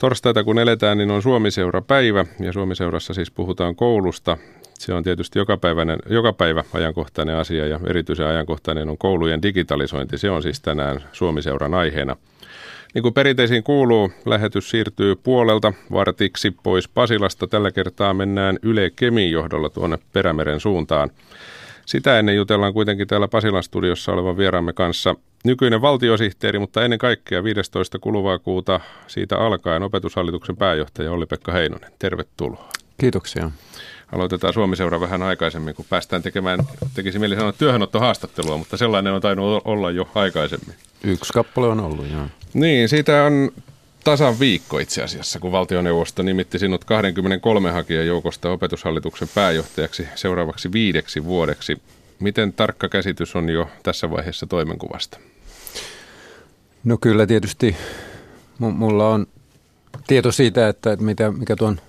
Torstaita kun eletään, niin on Suomiseura-päivä ja Suomiseurassa siis puhutaan koulusta. Se on tietysti joka, joka päivä ajankohtainen asia ja erityisen ajankohtainen on koulujen digitalisointi. Se on siis tänään Suomiseuran aiheena. Niin kuin perinteisiin kuuluu, lähetys siirtyy puolelta vartiksi pois Pasilasta. Tällä kertaa mennään Yle Kemin johdolla tuonne Perämeren suuntaan. Sitä ennen jutellaan kuitenkin täällä Pasilan studiossa olevan vieraamme kanssa nykyinen valtiosihteeri, mutta ennen kaikkea 15. kuluvaa kuuta siitä alkaen opetushallituksen pääjohtaja Olli-Pekka Heinonen. Tervetuloa. Kiitoksia. Aloitetaan Suomi-seura vähän aikaisemmin, kun päästään tekemään, tekisi mieli sanoa työhönottohaastattelua, mutta sellainen on tainnut olla jo aikaisemmin. Yksi kappale on ollut, joo. Niin, siitä on tasan viikko itse asiassa, kun valtioneuvosto nimitti sinut 23 hakijan joukosta opetushallituksen pääjohtajaksi seuraavaksi viideksi vuodeksi. Miten tarkka käsitys on jo tässä vaiheessa toimenkuvasta? No kyllä tietysti mulla on tieto siitä, että, mitä, mikä tuon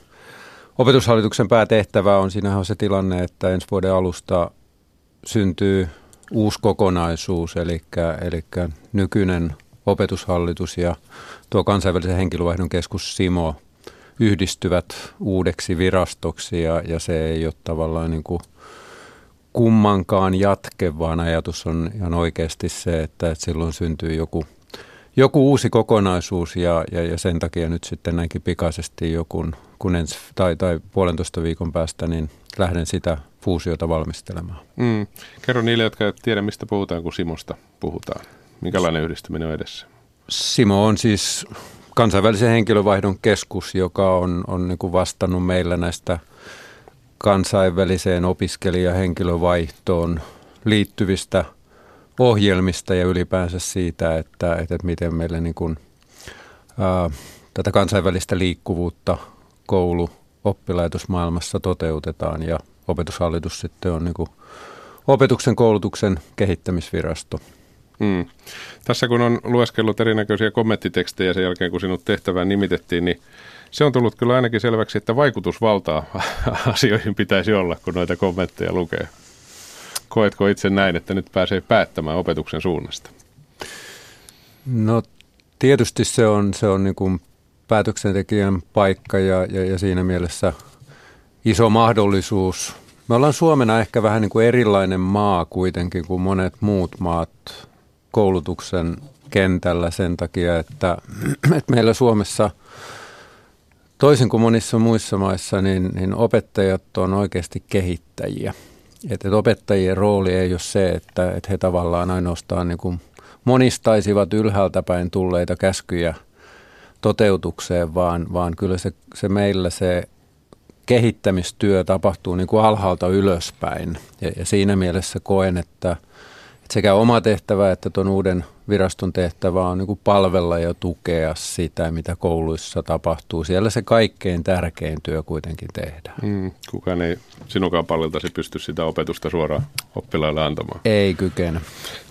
opetushallituksen päätehtävä on. Siinähän on se tilanne, että ensi vuoden alusta syntyy uusi kokonaisuus, eli, eli nykyinen opetushallitus ja tuo kansainvälisen henkilövaihdon keskus SIMO yhdistyvät uudeksi virastoksi ja, ja se ei ole tavallaan niin kuin kummankaan jatke, vaan ajatus on ihan oikeasti se, että, että silloin syntyy joku, joku uusi kokonaisuus ja, ja, ja sen takia nyt sitten näinkin pikaisesti joku, kun ens, tai, tai puolentoista viikon päästä, niin lähden sitä fuusiota valmistelemaan. Mm. Kerro niille, jotka eivät tiedä, mistä puhutaan, kun Simosta puhutaan. Minkälainen yhdistyminen on edessä? Simo on siis kansainvälisen henkilövaihdon keskus, joka on, on niin kuin vastannut meillä näistä kansainväliseen opiskelijahenkilövaihtoon liittyvistä ohjelmista ja ylipäänsä siitä, että, että miten meillä niin kuin, ää, tätä kansainvälistä liikkuvuutta koulu oppilaitosmaailmassa toteutetaan ja opetushallitus sitten on niin kuin opetuksen koulutuksen kehittämisvirasto. Mm. Tässä kun on lueskellut erinäköisiä kommenttitekstejä sen jälkeen, kun sinut tehtävään nimitettiin, niin se on tullut kyllä ainakin selväksi, että vaikutusvaltaa asioihin pitäisi olla, kun noita kommentteja lukee. Koetko itse näin, että nyt pääsee päättämään opetuksen suunnasta? No tietysti se on, se on niin kuin päätöksentekijän paikka ja, ja, ja siinä mielessä iso mahdollisuus. Me ollaan Suomena ehkä vähän niin kuin erilainen maa kuitenkin kuin monet muut maat koulutuksen kentällä sen takia, että, että meillä Suomessa toisin kuin monissa muissa maissa, niin, niin opettajat on oikeasti kehittäjiä. Että, opettajien rooli ei ole se, että, että he tavallaan ainoastaan niin kuin monistaisivat ylhäältä päin tulleita käskyjä toteutukseen, vaan, vaan kyllä se, se meillä se kehittämistyö tapahtuu niin kuin alhaalta ylöspäin. Ja, ja siinä mielessä koen, että – sekä oma tehtävä että tuon uuden viraston tehtävä on niin palvella ja tukea sitä, mitä kouluissa tapahtuu. Siellä se kaikkein tärkein työ kuitenkin tehdään. Mm, kukaan ei sinunkaan palveltasi pysty sitä opetusta suoraan oppilaille antamaan. Ei kykene.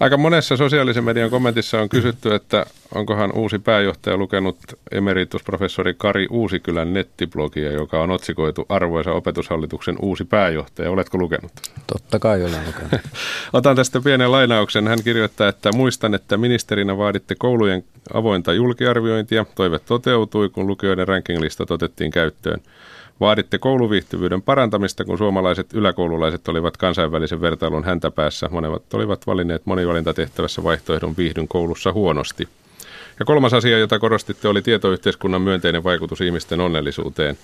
Aika monessa sosiaalisen median kommentissa on kysytty, että onkohan uusi pääjohtaja lukenut emeritusprofessori Kari Uusikylän nettiblogia, joka on otsikoitu Arvoisa opetushallituksen uusi pääjohtaja. Oletko lukenut? Totta kai olen lukenut. Otan tästä pienen lainauksen. Hän kirjoittaa, että muistan, että ministerinä vaaditte koulujen avointa julkiarviointia. Toive toteutui, kun lukijoiden rankinglistat otettiin käyttöön. Vaaditte kouluviihtyvyyden parantamista, kun suomalaiset yläkoululaiset olivat kansainvälisen vertailun häntäpäässä. Monet olivat valinneet monivalintatehtävässä vaihtoehdon viihdyn koulussa huonosti. Ja kolmas asia, jota korostitte, oli tietoyhteiskunnan myönteinen vaikutus ihmisten onnellisuuteen.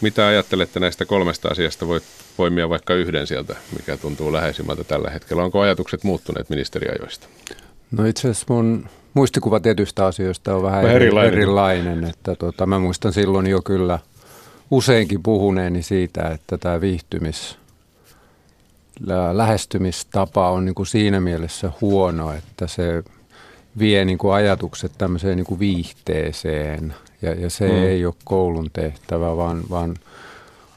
Mitä ajattelette näistä kolmesta asiasta? Voit poimia vaikka yhden sieltä, mikä tuntuu läheisimmältä tällä hetkellä. Onko ajatukset muuttuneet ministeriajoista? No itse asiassa mun muistikuva tietystä asioista on vähän, vähän erilainen. erilainen että tota, mä muistan silloin jo kyllä useinkin puhuneeni siitä, että tämä viihtymis lähestymistapa on niin kuin siinä mielessä huono, että se vie niin kuin ajatukset tämmöiseen niin kuin viihteeseen ja, ja se mm. ei ole koulun tehtävä, vaan, vaan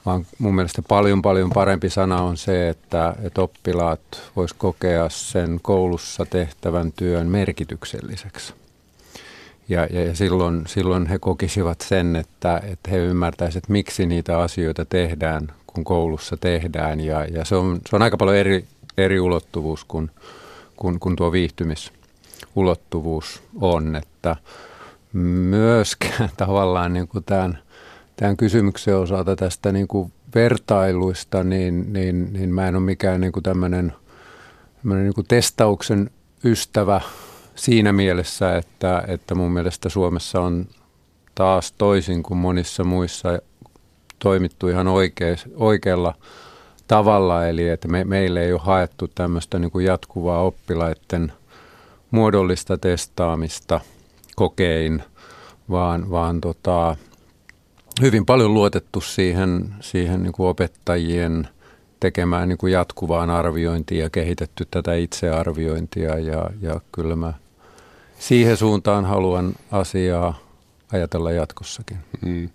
vaan mun mielestä paljon paljon parempi sana on se, että, että oppilaat vois kokea sen koulussa tehtävän työn merkitykselliseksi. Ja, ja, ja silloin, silloin he kokisivat sen, että, että he ymmärtäisivät, että miksi niitä asioita tehdään, kun koulussa tehdään. Ja, ja se, on, se on aika paljon eri, eri ulottuvuus kuin, kuin, kuin tuo viihtymisuulottuvuus on. Että myöskään tavallaan niin kuin tämän, tämän kysymyksen osalta tästä niin kuin vertailuista, niin, niin, niin mä en ole mikään niin kuin tämmöinen, tämmöinen niin kuin testauksen ystävä siinä mielessä, että, että mun mielestä Suomessa on taas toisin kuin monissa muissa toimittu ihan oikea, oikealla tavalla, eli että me, meille ei ole haettu tämmöistä niin kuin jatkuvaa oppilaiden muodollista testaamista kokein, vaan, vaan tota, hyvin paljon luotettu siihen, siihen niin kuin opettajien tekemään niin kuin jatkuvaan arviointiin ja kehitetty tätä itsearviointia ja, ja kyllä mä siihen suuntaan haluan asiaa ajatella jatkossakin. Mm.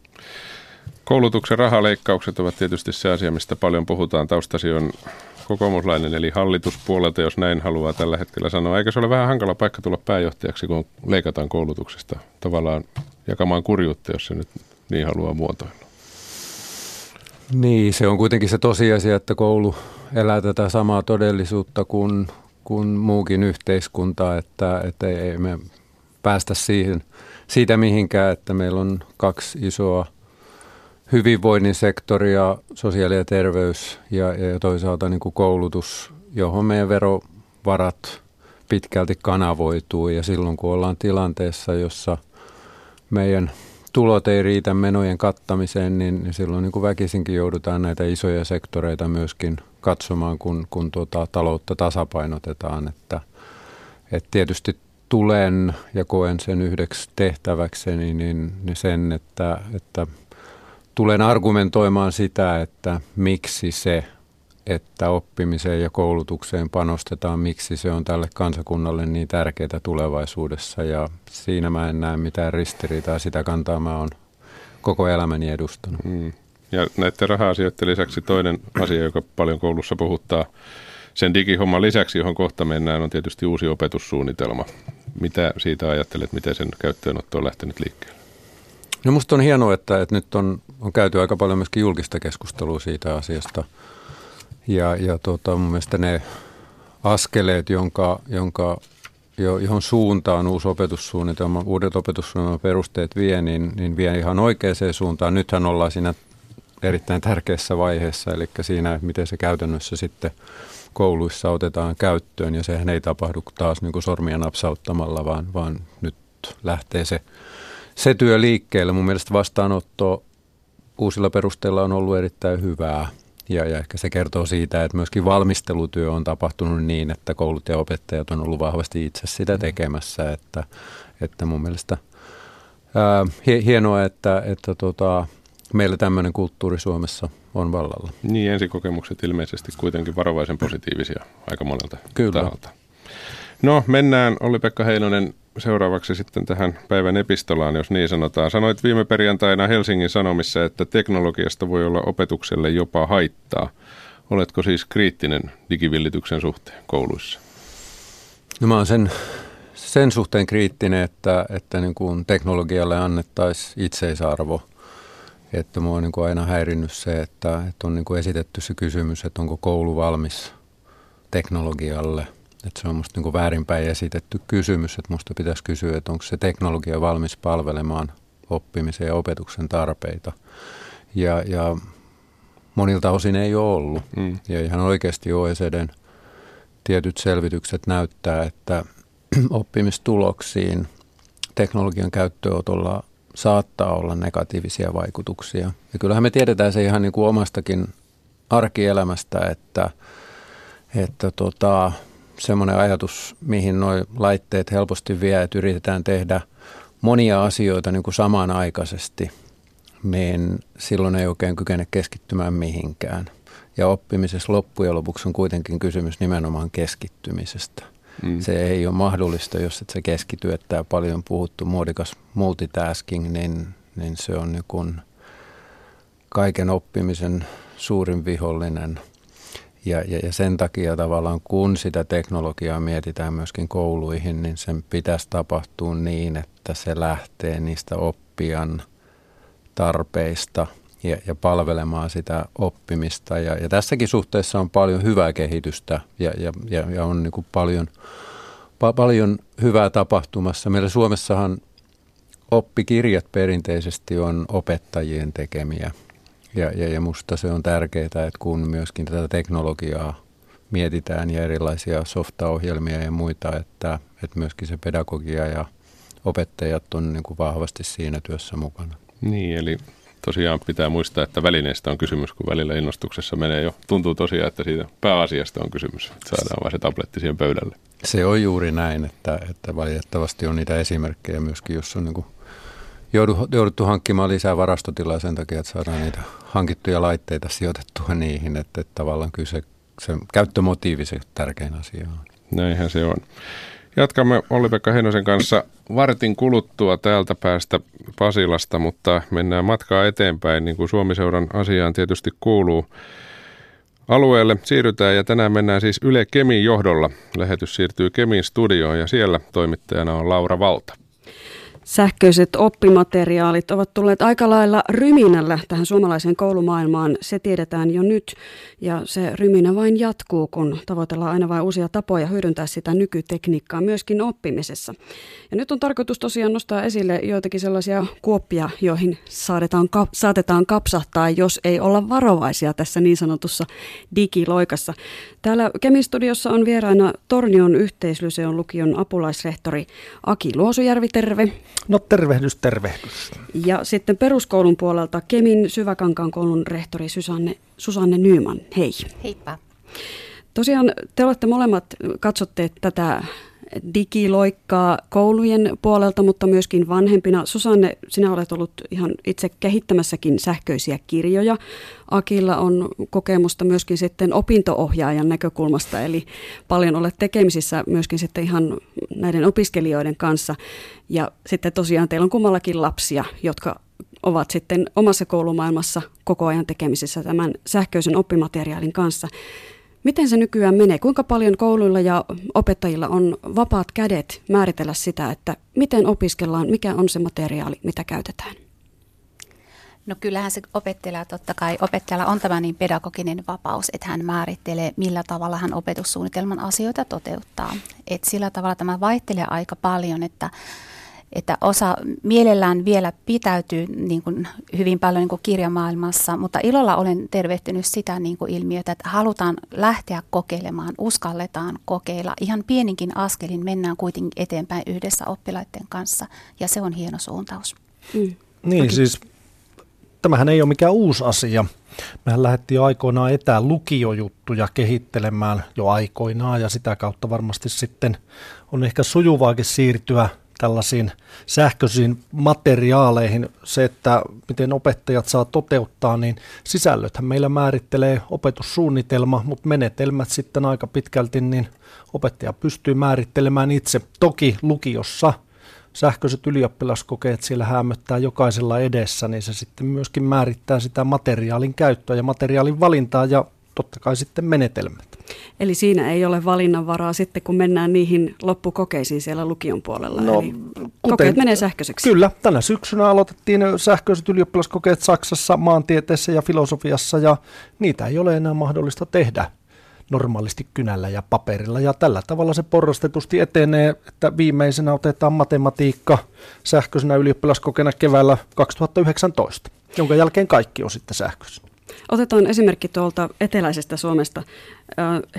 Koulutuksen rahaleikkaukset ovat tietysti se asia, mistä paljon puhutaan. Taustasi on kokoomuslainen, eli hallituspuolelta, jos näin haluaa tällä hetkellä sanoa. Eikö se ole vähän hankala paikka tulla pääjohtajaksi, kun leikataan koulutuksesta tavallaan jakamaan kurjuutta, jos se nyt niin haluaa muotoilla? Niin, se on kuitenkin se tosiasia, että koulu elää tätä samaa todellisuutta kuin, kuin muukin yhteiskunta, että, että ei me päästä siihen, siitä mihinkään, että meillä on kaksi isoa hyvinvoinnin sektoria, sosiaali- ja terveys ja, ja toisaalta niin kuin koulutus, johon meidän verovarat pitkälti kanavoituu. Ja silloin kun ollaan tilanteessa, jossa meidän tulot ei riitä menojen kattamiseen, niin, niin silloin niin kuin väkisinkin joudutaan näitä isoja sektoreita myöskin katsomaan, kun, kun tuota, taloutta tasapainotetaan. Että, että tietysti tulen ja koen sen yhdeksi tehtäväkseni niin, niin sen, että, että tulen argumentoimaan sitä, että miksi se, että oppimiseen ja koulutukseen panostetaan, miksi se on tälle kansakunnalle niin tärkeää tulevaisuudessa. Ja siinä mä en näe mitään ristiriitaa, sitä kantaa mä oon koko elämäni edustanut. Mm. Ja näiden raha-asioiden lisäksi toinen asia, joka paljon koulussa puhuttaa, sen digihomman lisäksi, johon kohta mennään, on tietysti uusi opetussuunnitelma. Mitä siitä ajattelet, miten sen käyttöönotto on lähtenyt liikkeelle? No musta on hienoa, että, että nyt on, on käyty aika paljon myöskin julkista keskustelua siitä asiasta. Ja, ja tota, mun mielestä ne askeleet, jonka, jonka, johon suuntaan uusi opetussuunnitelma, uudet opetussuunnitelman perusteet vie, niin, niin vie ihan oikeaan suuntaan. Nythän ollaan siinä erittäin tärkeässä vaiheessa, eli siinä, miten se käytännössä sitten kouluissa otetaan käyttöön, ja sehän ei tapahdu taas niin kuin sormia napsauttamalla, vaan, vaan nyt lähtee se se työ liikkeelle. Mun mielestä vastaanotto uusilla perusteilla on ollut erittäin hyvää. Ja, ja ehkä se kertoo siitä, että myöskin valmistelutyö on tapahtunut niin, että koulut ja opettajat on ollut vahvasti itse sitä mm. tekemässä. Että, että mun mielestä ää, hienoa, että, että tota, meillä tämmöinen kulttuuri Suomessa on vallalla. Niin, ensikokemukset ilmeisesti kuitenkin varovaisen positiivisia aika monelta Kyllä. taholta. No, mennään Olli-Pekka Heinonen seuraavaksi sitten tähän päivän epistolaan, jos niin sanotaan. Sanoit viime perjantaina Helsingin Sanomissa, että teknologiasta voi olla opetukselle jopa haittaa. Oletko siis kriittinen digivillityksen suhteen kouluissa? No mä oon sen, sen suhteen kriittinen, että, että niin kuin teknologialle annettaisiin itseisarvo. Että mua on niin kuin aina häirinnyt se, että, että on niin kuin esitetty se kysymys, että onko koulu valmis teknologialle – että se on musta niin väärinpäin esitetty kysymys, että musta pitäisi kysyä, että onko se teknologia valmis palvelemaan oppimisen ja opetuksen tarpeita. Ja, ja monilta osin ei ole ollut. Mm. Ja ihan oikeasti OECDn tietyt selvitykset näyttää, että oppimistuloksiin teknologian käyttöönotolla saattaa olla negatiivisia vaikutuksia. Ja kyllähän me tiedetään se ihan niin kuin omastakin arkielämästä, että, että tota, semmoinen ajatus, mihin nuo laitteet helposti vie, että yritetään tehdä monia asioita niin kuin samanaikaisesti, niin silloin ei oikein kykene keskittymään mihinkään. Ja oppimisessa loppujen lopuksi on kuitenkin kysymys nimenomaan keskittymisestä. Mm. Se ei ole mahdollista, jos et se keskity, että paljon puhuttu muodikas multitasking, niin, niin se on niin kuin kaiken oppimisen suurin vihollinen – ja, ja, ja sen takia tavallaan kun sitä teknologiaa mietitään myöskin kouluihin, niin sen pitäisi tapahtua niin, että se lähtee niistä oppijan tarpeista ja, ja palvelemaan sitä oppimista. Ja, ja tässäkin suhteessa on paljon hyvää kehitystä ja, ja, ja, ja on niin kuin paljon, pa, paljon hyvää tapahtumassa. Meillä Suomessahan oppikirjat perinteisesti on opettajien tekemiä. Ja, ja, ja musta se on tärkeää, että kun myöskin tätä teknologiaa mietitään ja erilaisia softaohjelmia ja muita, että, että myöskin se pedagogia ja opettajat on niin kuin vahvasti siinä työssä mukana. Niin, eli tosiaan pitää muistaa, että välineestä on kysymys, kun välillä innostuksessa menee jo. Tuntuu tosiaan, että siitä pääasiasta on kysymys, että saadaan vaan se tabletti siihen pöydälle. Se on juuri näin, että, että valitettavasti on niitä esimerkkejä myöskin, jos on niin kuin jouduttu hankkimaan lisää varastotilaa sen takia, että saadaan niitä hankittuja laitteita sijoitettua niihin, että, että tavallaan kyllä se, se käyttömotiivi se tärkein asia on. Näinhän se on. Jatkamme Olli-Pekka Heinosen kanssa vartin kuluttua täältä päästä Pasilasta, mutta mennään matkaa eteenpäin, niin kuin Suomiseuran asiaan tietysti kuuluu. Alueelle siirrytään ja tänään mennään siis Yle Kemin johdolla. Lähetys siirtyy Kemin studioon ja siellä toimittajana on Laura Valta. Sähköiset oppimateriaalit ovat tulleet aika lailla ryminällä tähän suomalaiseen koulumaailmaan. Se tiedetään jo nyt ja se ryminä vain jatkuu, kun tavoitellaan aina vain uusia tapoja hyödyntää sitä nykytekniikkaa myöskin oppimisessa. Ja nyt on tarkoitus tosiaan nostaa esille joitakin sellaisia kuoppia, joihin saatetaan, saatetaan kapsahtaa, jos ei olla varovaisia tässä niin sanotussa digiloikassa. Täällä Kemistudiossa on vieraana Tornion yhteislyseon lukion apulaisrehtori Aki Luosujärvi, terve. No tervehdys, tervehdys. Ja sitten peruskoulun puolelta Kemin Syväkankaan koulun rehtori Susanne, Susanne Nyman. Hei. Heippa. Tosiaan te olette molemmat, katsotte tätä digiloikkaa koulujen puolelta, mutta myöskin vanhempina. Susanne, sinä olet ollut ihan itse kehittämässäkin sähköisiä kirjoja. Akilla on kokemusta myöskin sitten opintoohjaajan näkökulmasta, eli paljon olet tekemisissä myöskin sitten ihan näiden opiskelijoiden kanssa. Ja sitten tosiaan teillä on kummallakin lapsia, jotka ovat sitten omassa koulumaailmassa koko ajan tekemisissä tämän sähköisen oppimateriaalin kanssa. Miten se nykyään menee? Kuinka paljon kouluilla ja opettajilla on vapaat kädet määritellä sitä, että miten opiskellaan, mikä on se materiaali, mitä käytetään? No kyllähän se opettaja, totta kai opettajalla on tämä niin pedagoginen vapaus, että hän määrittelee, millä tavalla hän opetussuunnitelman asioita toteuttaa. Et sillä tavalla tämä vaihtelee aika paljon, että että osa mielellään vielä pitäytyy niin kuin hyvin paljon niin kuin kirjamaailmassa, mutta ilolla olen tervehtynyt sitä niin kuin ilmiötä, että halutaan lähteä kokeilemaan, uskalletaan kokeilla. Ihan pieninkin askelin mennään kuitenkin eteenpäin yhdessä oppilaiden kanssa ja se on hieno suuntaus. Mm. Niin okay. siis tämähän ei ole mikään uusi asia. Mehän lähdettiin aikoinaan etälukiojuttuja kehittelemään jo aikoinaan ja sitä kautta varmasti sitten on ehkä sujuvaakin siirtyä – tällaisiin sähköisiin materiaaleihin. Se, että miten opettajat saa toteuttaa, niin sisällöthän meillä määrittelee opetussuunnitelma, mutta menetelmät sitten aika pitkälti, niin opettaja pystyy määrittelemään itse. Toki lukiossa sähköiset ylioppilaskokeet siellä hämöttää jokaisella edessä, niin se sitten myöskin määrittää sitä materiaalin käyttöä ja materiaalin valintaa ja totta kai sitten menetelmät. Eli siinä ei ole valinnanvaraa sitten, kun mennään niihin loppukokeisiin siellä lukion puolella. No, Eli kuten, kokeet menee sähköiseksi. Kyllä, tänä syksynä aloitettiin sähköiset ylioppilaskokeet Saksassa, maantieteessä ja filosofiassa, ja niitä ei ole enää mahdollista tehdä normaalisti kynällä ja paperilla. Ja tällä tavalla se porrastetusti etenee, että viimeisenä otetaan matematiikka sähköisenä ylioppilaskokeena keväällä 2019, jonka jälkeen kaikki on sitten sähköisenä. Otetaan esimerkki tuolta eteläisestä Suomesta.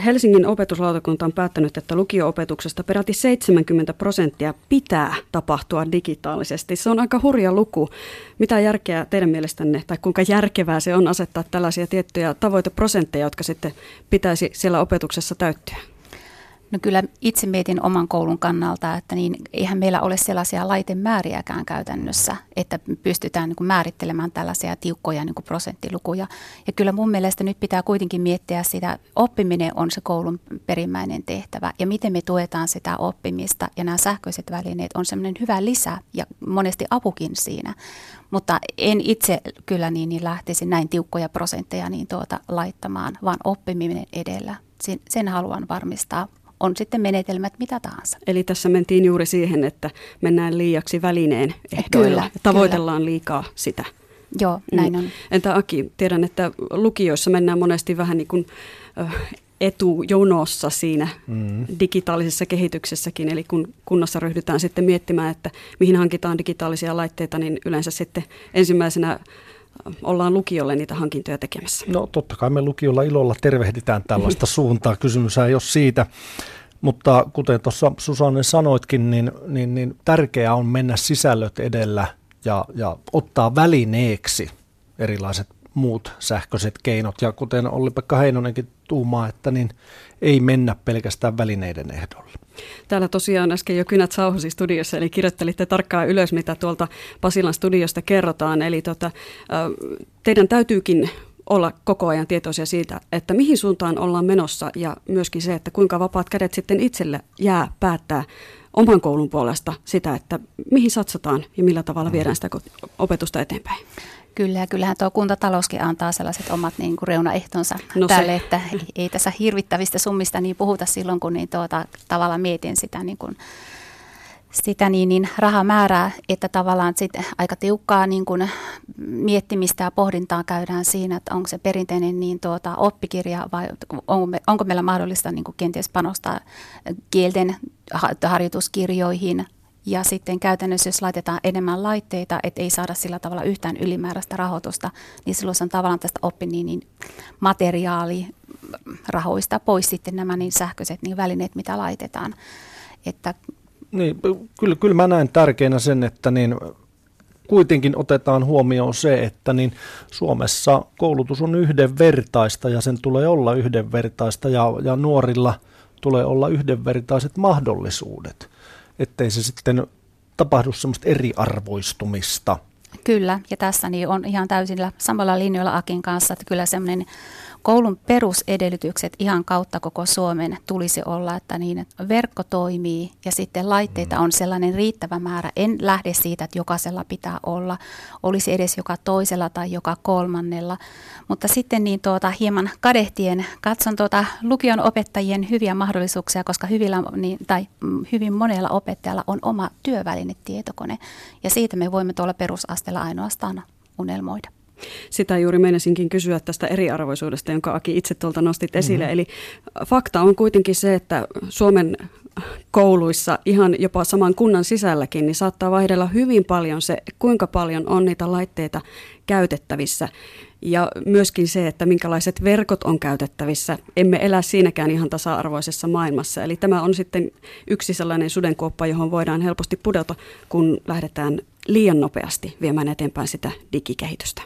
Helsingin opetuslautakunta on päättänyt, että lukio-opetuksesta peräti 70 prosenttia pitää tapahtua digitaalisesti. Se on aika hurja luku. Mitä järkeä teidän mielestänne, tai kuinka järkevää se on asettaa tällaisia tiettyjä tavoiteprosentteja, jotka sitten pitäisi siellä opetuksessa täyttyä? No kyllä itse mietin oman koulun kannalta, että niin eihän meillä ole sellaisia laitemääriäkään käytännössä, että pystytään niin kuin määrittelemään tällaisia tiukkoja niin kuin prosenttilukuja. Ja kyllä mun mielestä nyt pitää kuitenkin miettiä sitä, oppiminen on se koulun perimmäinen tehtävä ja miten me tuetaan sitä oppimista. Ja nämä sähköiset välineet on semmoinen hyvä lisä ja monesti apukin siinä. Mutta en itse kyllä niin, niin lähtisi näin tiukkoja prosentteja niin tuota laittamaan, vaan oppiminen edellä. Sen, sen haluan varmistaa on sitten menetelmät mitä tahansa. Eli tässä mentiin juuri siihen, että mennään liiaksi välineen ehdoilla. Kyllä, Tavoitellaan kyllä. liikaa sitä. Joo, näin mm. on. Entä Aki, tiedän, että lukioissa mennään monesti vähän niin kuin etujonossa siinä mm. digitaalisessa kehityksessäkin. Eli kun kunnassa ryhdytään sitten miettimään, että mihin hankitaan digitaalisia laitteita, niin yleensä sitten ensimmäisenä ollaan lukiolle niitä hankintoja tekemässä. No totta kai me lukiolla ilolla tervehditään tällaista suuntaa. Kysymys ei ole siitä. Mutta kuten tuossa Susanne sanoitkin, niin, niin, niin tärkeää on mennä sisällöt edellä ja, ja ottaa välineeksi erilaiset muut sähköiset keinot. Ja kuten Olli-Pekka Heinonenkin tuumaa, että niin ei mennä pelkästään välineiden ehdolla. Täällä tosiaan äsken jo kynät sauhusi studiossa, eli kirjoittelitte tarkkaan ylös, mitä tuolta Pasilan studiosta kerrotaan. Eli tota, teidän täytyykin olla koko ajan tietoisia siitä, että mihin suuntaan ollaan menossa ja myöskin se, että kuinka vapaat kädet sitten itselle jää päättää oman koulun puolesta sitä, että mihin satsataan ja millä tavalla viedään sitä opetusta eteenpäin. Kyllä, ja kyllähän tuo kuntatalouskin antaa sellaiset omat niin kuin reunaehtonsa no tälle, se. että ei tässä hirvittävistä summista niin puhuta silloin, kun niin tuota, tavallaan mietin sitä niin kuin, sitä niin, niin rahamäärää, että tavallaan sit aika tiukkaa niin kuin miettimistä ja pohdintaa käydään siinä, että onko se perinteinen niin tuota, oppikirja vai onko, me, onko meillä mahdollista niin kuin kenties panostaa kielten harjoituskirjoihin, ja sitten käytännössä, jos laitetaan enemmän laitteita, että ei saada sillä tavalla yhtään ylimääräistä rahoitusta, niin silloin on tavallaan tästä oppiniin niin materiaalirahoista pois sitten nämä niin sähköiset niin välineet, mitä laitetaan. Että niin, kyllä, kyllä mä näen tärkeänä sen, että niin kuitenkin otetaan huomioon se, että niin Suomessa koulutus on yhdenvertaista ja sen tulee olla yhdenvertaista ja, ja nuorilla tulee olla yhdenvertaiset mahdollisuudet ettei se sitten tapahdu semmoista eriarvoistumista. Kyllä, ja tässä niin on ihan täysin samalla linjoilla Akin kanssa, että kyllä semmoinen koulun perusedellytykset ihan kautta koko Suomen tulisi olla, että niin, että verkko toimii ja sitten laitteita on sellainen riittävä määrä. En lähde siitä, että jokaisella pitää olla, olisi edes joka toisella tai joka kolmannella. Mutta sitten niin tuota, hieman kadehtien katson tuota lukion opettajien hyviä mahdollisuuksia, koska hyvillä, niin, tai mm, hyvin monella opettajalla on oma työvälinetietokone ja siitä me voimme tuolla perusasteella ainoastaan unelmoida. Sitä juuri meinasinkin kysyä tästä eriarvoisuudesta, jonka Aki itse tuolta nostit esille. Mm-hmm. Eli fakta on kuitenkin se, että Suomen kouluissa ihan jopa saman kunnan sisälläkin, niin saattaa vaihdella hyvin paljon se, kuinka paljon on niitä laitteita käytettävissä. Ja myöskin se, että minkälaiset verkot on käytettävissä. Emme elä siinäkään ihan tasa-arvoisessa maailmassa. Eli tämä on sitten yksi sellainen sudenkuoppa, johon voidaan helposti pudota, kun lähdetään liian nopeasti viemään eteenpäin sitä digikehitystä.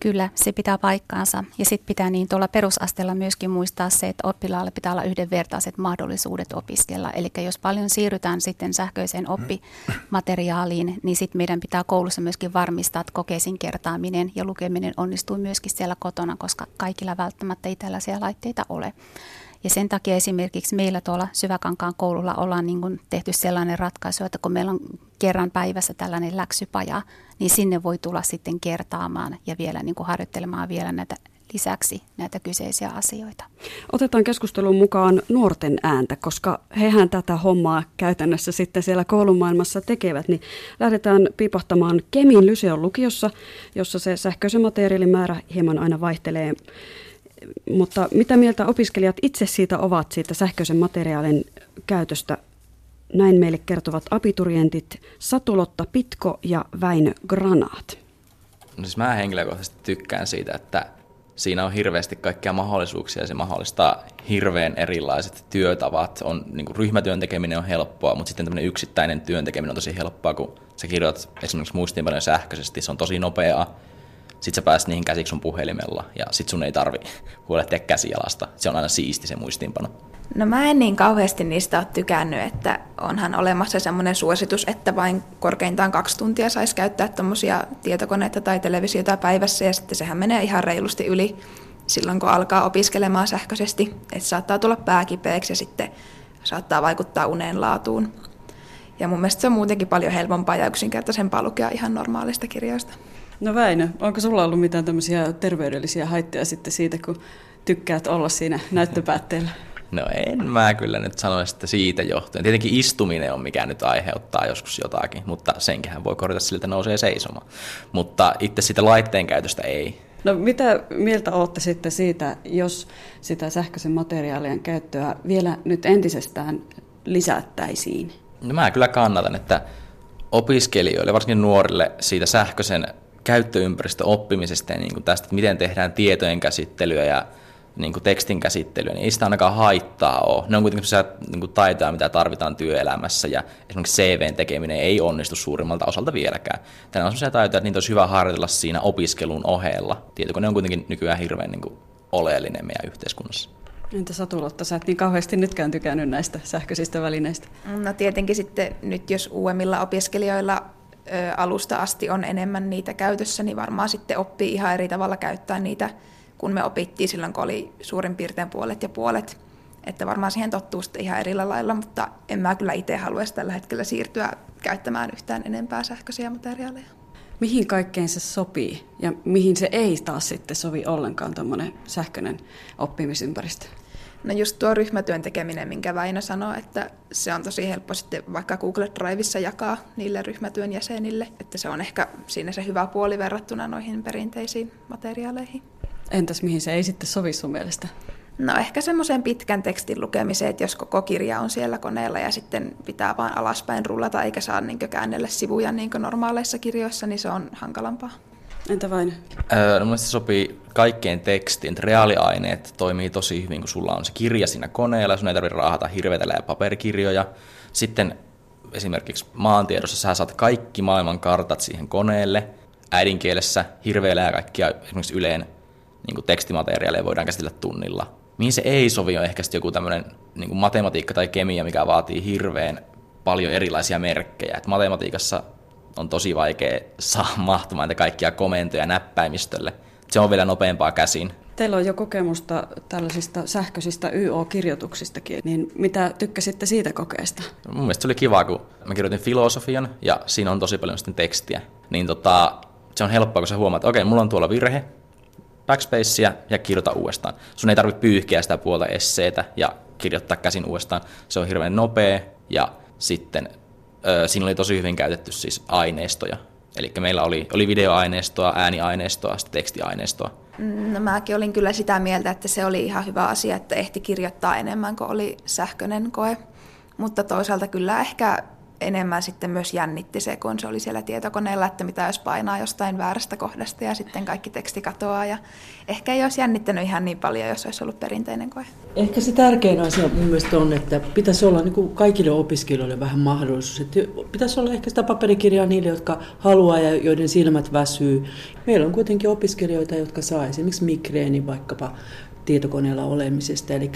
Kyllä, se pitää paikkaansa. Ja sitten pitää niin tuolla perusasteella myöskin muistaa se, että oppilaalle pitää olla yhdenvertaiset mahdollisuudet opiskella. Eli jos paljon siirrytään sitten sähköiseen oppimateriaaliin, niin sitten meidän pitää koulussa myöskin varmistaa, että kokeisiin kertaaminen ja lukeminen onnistuu myöskin siellä kotona, koska kaikilla välttämättä ei tällaisia laitteita ole. Ja sen takia esimerkiksi meillä tuolla Syväkankaan koululla ollaan niin kuin tehty sellainen ratkaisu, että kun meillä on kerran päivässä tällainen läksypaja, niin sinne voi tulla sitten kertaamaan ja vielä niin kuin harjoittelemaan vielä näitä lisäksi näitä kyseisiä asioita. Otetaan keskustelun mukaan nuorten ääntä, koska hehän tätä hommaa käytännössä sitten siellä koulumaailmassa tekevät, niin lähdetään piipahtamaan Kemin Lyseon lukiossa, jossa se sähköisen materiaalin määrä hieman aina vaihtelee mutta mitä mieltä opiskelijat itse siitä ovat, siitä sähköisen materiaalin käytöstä? Näin meille kertovat abiturientit Satulotta Pitko ja Väinö Granaat. No siis mä henkilökohtaisesti tykkään siitä, että siinä on hirveästi kaikkia mahdollisuuksia se mahdollistaa hirveän erilaiset työtavat. On, niin kuin ryhmätyön tekeminen on helppoa, mutta sitten tämmöinen yksittäinen työn tekeminen on tosi helppoa, kun sä kirjoitat esimerkiksi muistiinpanoja sähköisesti, se on tosi nopeaa sit sä pääset niihin käsiksi sun puhelimella ja sit sun ei tarvi huolehtia käsialasta. Se on aina siisti se muistiinpano. No mä en niin kauheasti niistä ole tykännyt, että onhan olemassa semmoinen suositus, että vain korkeintaan kaksi tuntia saisi käyttää tuommoisia tietokoneita tai televisiota päivässä ja sitten sehän menee ihan reilusti yli silloin, kun alkaa opiskelemaan sähköisesti. Että saattaa tulla pääkipeäksi ja sitten saattaa vaikuttaa unen laatuun. Ja mun mielestä se on muutenkin paljon helpompaa ja yksinkertaisempaa lukea ihan normaalista kirjoista. No Väinö, onko sulla ollut mitään tämmöisiä terveydellisiä haittoja sitten siitä, kun tykkäät olla siinä näyttöpäätteellä? No en mä kyllä nyt sanoisi, että siitä johtuen. Tietenkin istuminen on mikä nyt aiheuttaa joskus jotakin, mutta senkin voi korjata sillä, että nousee seisomaan. Mutta itse sitä laitteen käytöstä ei. No mitä mieltä olette sitten siitä, jos sitä sähköisen materiaalien käyttöä vielä nyt entisestään lisättäisiin? No mä kyllä kannatan, että opiskelijoille, varsinkin nuorille, siitä sähköisen käyttöympäristön oppimisesta ja niin kuin tästä, että miten tehdään tietojen käsittelyä ja niin kuin tekstin käsittelyä, niin ei sitä ainakaan haittaa ole. Ne on kuitenkin sellaisia niin kuin taitoja, mitä tarvitaan työelämässä, ja esimerkiksi CVn tekeminen ei onnistu suurimmalta osalta vieläkään. Tänään on sellaisia taitoja, että niitä olisi hyvä harjoitella siinä opiskelun ohella. Tietokone on kuitenkin nykyään hirveän niin kuin oleellinen meidän yhteiskunnassa. Entä Satulotta, sä et niin kauheasti nytkään tykännyt näistä sähköisistä välineistä? No tietenkin sitten nyt, jos uudemmilla opiskelijoilla alusta asti on enemmän niitä käytössä, niin varmaan sitten oppii ihan eri tavalla käyttää niitä kun me opittiin silloin, kun oli suurin piirtein puolet ja puolet. Että varmaan siihen tottuu sitten ihan eri lailla, mutta en mä kyllä itse haluaisi tällä hetkellä siirtyä käyttämään yhtään enempää sähköisiä materiaaleja. Mihin kaikkeen se sopii ja mihin se ei taas sitten sovi ollenkaan tuommoinen sähköinen oppimisympäristö? No just tuo ryhmätyön tekeminen, minkä Väinö sanoi, että se on tosi helppo sitten vaikka Google Driveissa jakaa niille ryhmätyön jäsenille, että se on ehkä siinä se hyvä puoli verrattuna noihin perinteisiin materiaaleihin. Entäs mihin se ei sitten sovi sun mielestä? No ehkä semmoisen pitkän tekstin lukemiseen, että jos koko kirja on siellä koneella ja sitten pitää vain alaspäin rullata eikä saa niin käännellä sivuja niin normaaleissa kirjoissa, niin se on hankalampaa. Entä vain? Öö, no se sopii kaikkeen tekstiin. Reaaliaineet toimii tosi hyvin, kun sulla on se kirja siinä koneella, sun ei tarvitse raahata hirveitä ja paperikirjoja. Sitten esimerkiksi maantiedossa sä saat kaikki maailman kartat siihen koneelle, äidinkielessä hirveellä ja kaikkia esimerkiksi Yleen niin tekstimateriaaleja voidaan käsitellä tunnilla. Mihin se ei sovi on ehkä joku tämmöinen niin matematiikka tai kemia, mikä vaatii hirveän paljon erilaisia merkkejä. Et matematiikassa on tosi vaikea saa mahtumaan kaikkia komentoja näppäimistölle. Se on vielä nopeampaa käsin. Teillä on jo kokemusta tällaisista sähköisistä YO-kirjoituksistakin, niin mitä tykkäsitte siitä kokeesta? Mun mielestä se oli kiva, kun mä kirjoitin filosofian ja siinä on tosi paljon sitten tekstiä. Niin tota, se on helppoa, kun sä huomaat, että okei, mulla on tuolla virhe, backspacea ja kirjoita uudestaan. Sun ei tarvitse pyyhkiä sitä puolta esseitä ja kirjoittaa käsin uudestaan. Se on hirveän nopea ja sitten siinä oli tosi hyvin käytetty siis aineistoja. Eli meillä oli, oli videoaineistoa, ääniaineistoa, sitten tekstiaineistoa. No mäkin olin kyllä sitä mieltä, että se oli ihan hyvä asia, että ehti kirjoittaa enemmän kuin oli sähköinen koe. Mutta toisaalta kyllä ehkä enemmän sitten myös jännitti se, kun se oli siellä tietokoneella, että mitä jos painaa jostain väärästä kohdasta ja sitten kaikki teksti katoaa. Ja ehkä ei olisi jännittänyt ihan niin paljon, jos olisi ollut perinteinen koe. Ehkä se tärkein asia mun mielestä on, että pitäisi olla niin kuin kaikille opiskelijoille vähän mahdollisuus. Että pitäisi olla ehkä sitä paperikirjaa niille, jotka haluaa ja joiden silmät väsyy. Meillä on kuitenkin opiskelijoita, jotka saa esimerkiksi migreeni vaikkapa tietokoneella olemisesta. Eli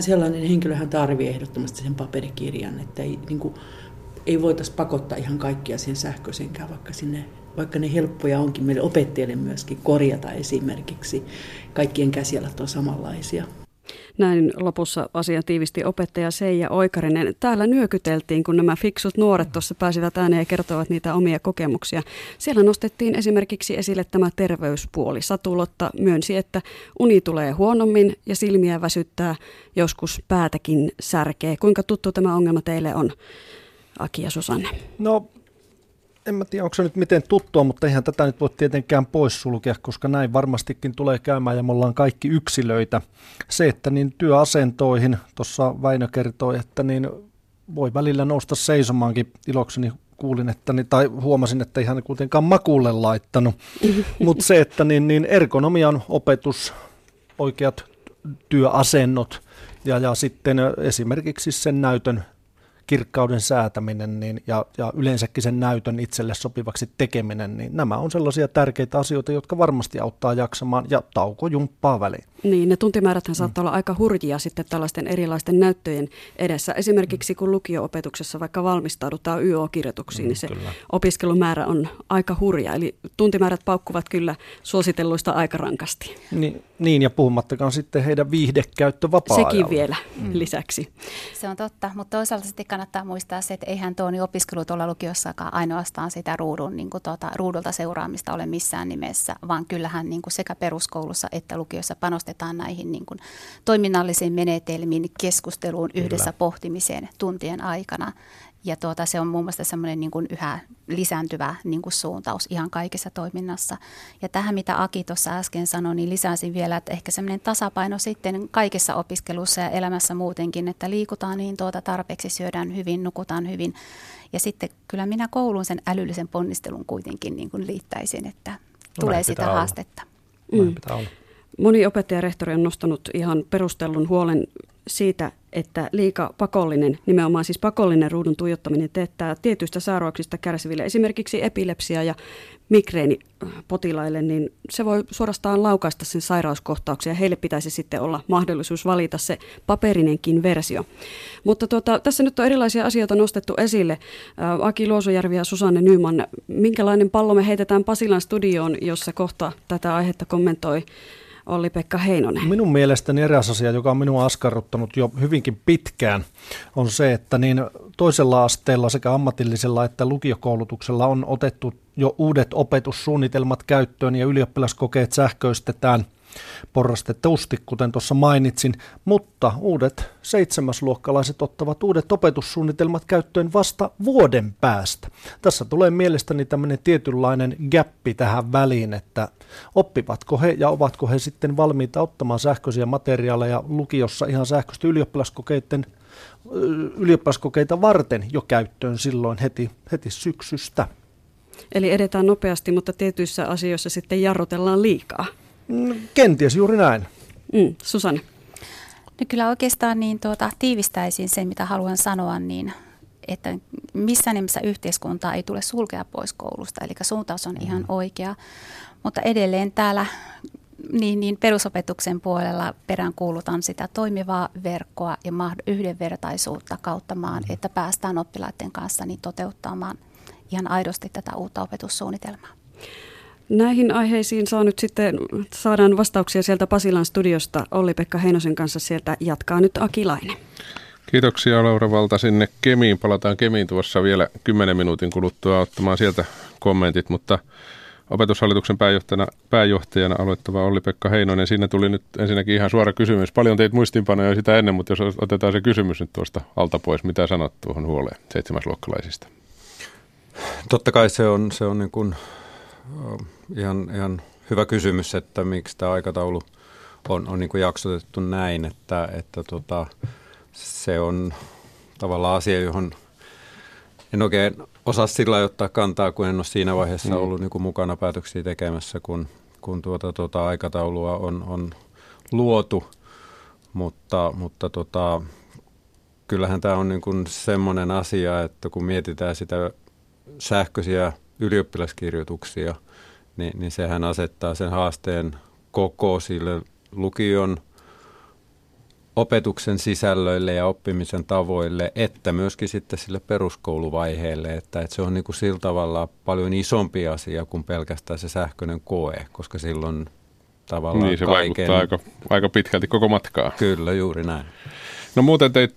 sellainen henkilöhän tarvitsee ehdottomasti sen paperikirjan, että ei niin kuin, ei voitaisiin pakottaa ihan kaikkia siihen sähköisenkään, vaikka, sinne, vaikka ne helppoja onkin meille opettajille myöskin korjata esimerkiksi. Kaikkien käsialat on samanlaisia. Näin lopussa asia tiivisti opettaja Seija Oikarinen. Täällä nyökyteltiin, kun nämä fiksut nuoret tuossa pääsivät ääneen ja kertovat niitä omia kokemuksia. Siellä nostettiin esimerkiksi esille tämä terveyspuoli. Satulotta myönsi, että uni tulee huonommin ja silmiä väsyttää, joskus päätäkin särkee. Kuinka tuttu tämä ongelma teille on? Aki ja Susanne? No en mä tiedä, onko se nyt miten tuttua, mutta eihän tätä nyt voi tietenkään poissulkea, koska näin varmastikin tulee käymään ja me ollaan kaikki yksilöitä. Se, että niin työasentoihin, tuossa Väinö kertoi, että niin voi välillä nousta seisomaankin ilokseni kuulin, että, niin, tai huomasin, että ihan kuitenkaan makuulle laittanut. Mutta se, että niin, niin ergonomian opetus, oikeat työasennot ja, ja sitten esimerkiksi sen näytön kirkkauden säätäminen niin, ja, ja yleensäkin sen näytön itselle sopivaksi tekeminen, niin nämä on sellaisia tärkeitä asioita, jotka varmasti auttaa jaksamaan ja tauko jumppaa väliin. Niin, ne tuntimääräthän mm. saattaa olla aika hurjia sitten tällaisten erilaisten näyttöjen edessä. Esimerkiksi kun lukio-opetuksessa vaikka valmistaudutaan YO-kirjoituksiin, mm, niin se kyllä. opiskelumäärä on aika hurja. Eli tuntimäärät paukkuvat kyllä suositelluista aika rankasti. Niin, niin ja puhumattakaan sitten heidän viihdekäyttö vapaa Sekin vielä mm. lisäksi. Se on totta, mutta toisaalta sitten kannattaa muistaa se, että eihän tuo niin opiskelu tuolla lukiossakaan ainoastaan sitä ruudun, niin kuin tuota, ruudulta seuraamista ole missään nimessä, vaan kyllähän niin kuin sekä peruskoulussa että lukiossa panostetaan näihin niin kuin toiminnallisiin menetelmiin, keskusteluun, yhdessä Kyllä. pohtimiseen tuntien aikana. Ja tuota, se on muun muassa semmoinen niin kuin yhä lisääntyvä niin kuin suuntaus ihan kaikessa toiminnassa. Ja tähän, mitä Aki tuossa äsken sanoi, niin lisäsin vielä, että ehkä semmoinen tasapaino sitten kaikessa opiskelussa ja elämässä muutenkin, että liikutaan niin tuota tarpeeksi, syödään hyvin, nukutaan hyvin. Ja sitten kyllä minä koulun sen älyllisen ponnistelun kuitenkin niin kuin liittäisin, että no, tulee sitä olla. haastetta. Mm. Moni opettajarehtori on nostanut ihan perustellun huolen siitä, että liika pakollinen, nimenomaan siis pakollinen ruudun tuijottaminen teettää tietyistä sairauksista kärsiville, esimerkiksi epilepsia ja migreenipotilaille, niin se voi suorastaan laukaista sen sairauskohtauksen ja heille pitäisi sitten olla mahdollisuus valita se paperinenkin versio. Mutta tuota, tässä nyt on erilaisia asioita nostettu esille. Aki Luosojärvi ja Susanne Nyman, minkälainen pallo me heitetään Pasilan studioon, jossa kohta tätä aihetta kommentoi Olli-Pekka Heinonen? Minun mielestäni eräs asia, joka on minua askarruttanut jo hyvinkin pitkään, on se, että niin toisella asteella sekä ammatillisella että lukiokoulutuksella on otettu jo uudet opetussuunnitelmat käyttöön ja ylioppilaskokeet sähköistetään – porrastetusti, kuten tuossa mainitsin, mutta uudet seitsemäsluokkalaiset ottavat uudet opetussuunnitelmat käyttöön vasta vuoden päästä. Tässä tulee mielestäni tämmöinen tietynlainen gappi tähän väliin, että oppivatko he ja ovatko he sitten valmiita ottamaan sähköisiä materiaaleja lukiossa ihan sähköistä ylioppilaskokeiden ylioppilaskokeita varten jo käyttöön silloin heti, heti syksystä. Eli edetään nopeasti, mutta tietyissä asioissa sitten jarrutellaan liikaa. Mm, kenties juuri näin. Mm, Susanne. No kyllä oikeastaan niin tuota, tiivistäisin sen, mitä haluan sanoa, niin että missään nimessä yhteiskuntaa ei tule sulkea pois koulusta, eli suuntaus on ihan mm. oikea. Mutta edelleen täällä niin, niin perusopetuksen puolella peräänkuulutan sitä toimivaa verkkoa ja yhdenvertaisuutta kautta maan, että päästään oppilaiden kanssa niin toteuttamaan ihan aidosti tätä uutta opetussuunnitelmaa. Näihin aiheisiin saa nyt sitten, saadaan vastauksia sieltä Pasilan studiosta. Olli-Pekka Heinosen kanssa sieltä jatkaa nyt Akilainen. Kiitoksia Laura Valta sinne Kemiin. Palataan Kemiin tuossa vielä 10 minuutin kuluttua ottamaan sieltä kommentit, mutta opetushallituksen pääjohtajana, pääjohtajana aloittava Olli-Pekka Heinonen, siinä tuli nyt ensinnäkin ihan suora kysymys. Paljon teit muistiinpanoja sitä ennen, mutta jos otetaan se kysymys nyt tuosta alta pois, mitä sanot tuohon huoleen seitsemäsluokkalaisista? Totta kai se on, se on niin kuin ihan, ihan hyvä kysymys, että miksi tämä aikataulu on, on niin kuin jaksotettu näin, että, että tota, se on tavallaan asia, johon en oikein osaa sillä ottaa kantaa, kun en ole siinä vaiheessa mm. ollut niin kuin mukana päätöksiä tekemässä, kun, kun tuota, tuota aikataulua on, on luotu, mutta, mutta tota, kyllähän tämä on niin kuin semmoinen asia, että kun mietitään sitä sähköisiä ylioppilaskirjoituksia, niin, niin sehän asettaa sen haasteen koko sille lukion opetuksen sisällöille ja oppimisen tavoille, että myöskin sitten sille peruskouluvaiheelle, että, että se on niin kuin sillä tavalla paljon isompi asia kuin pelkästään se sähköinen koe, koska silloin tavallaan Niin, se kaiken... vaikuttaa aika, aika pitkälti koko matkaa. Kyllä, juuri näin. No muuten teit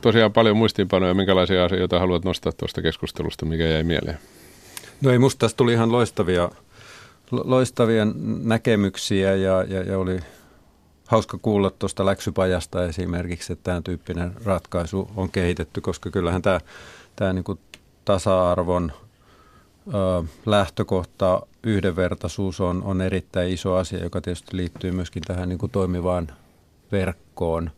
tosiaan paljon muistiinpanoja. Minkälaisia asioita haluat nostaa tuosta keskustelusta, mikä jäi mieleen? No ei, musta tästä tuli ihan loistavia, loistavia näkemyksiä ja, ja, ja oli hauska kuulla tuosta läksypajasta esimerkiksi, että tämän tyyppinen ratkaisu on kehitetty, koska kyllähän tämä, tämä niin kuin tasa-arvon ö, lähtökohta, yhdenvertaisuus on, on erittäin iso asia, joka tietysti liittyy myöskin tähän niin kuin toimivaan verkkoon.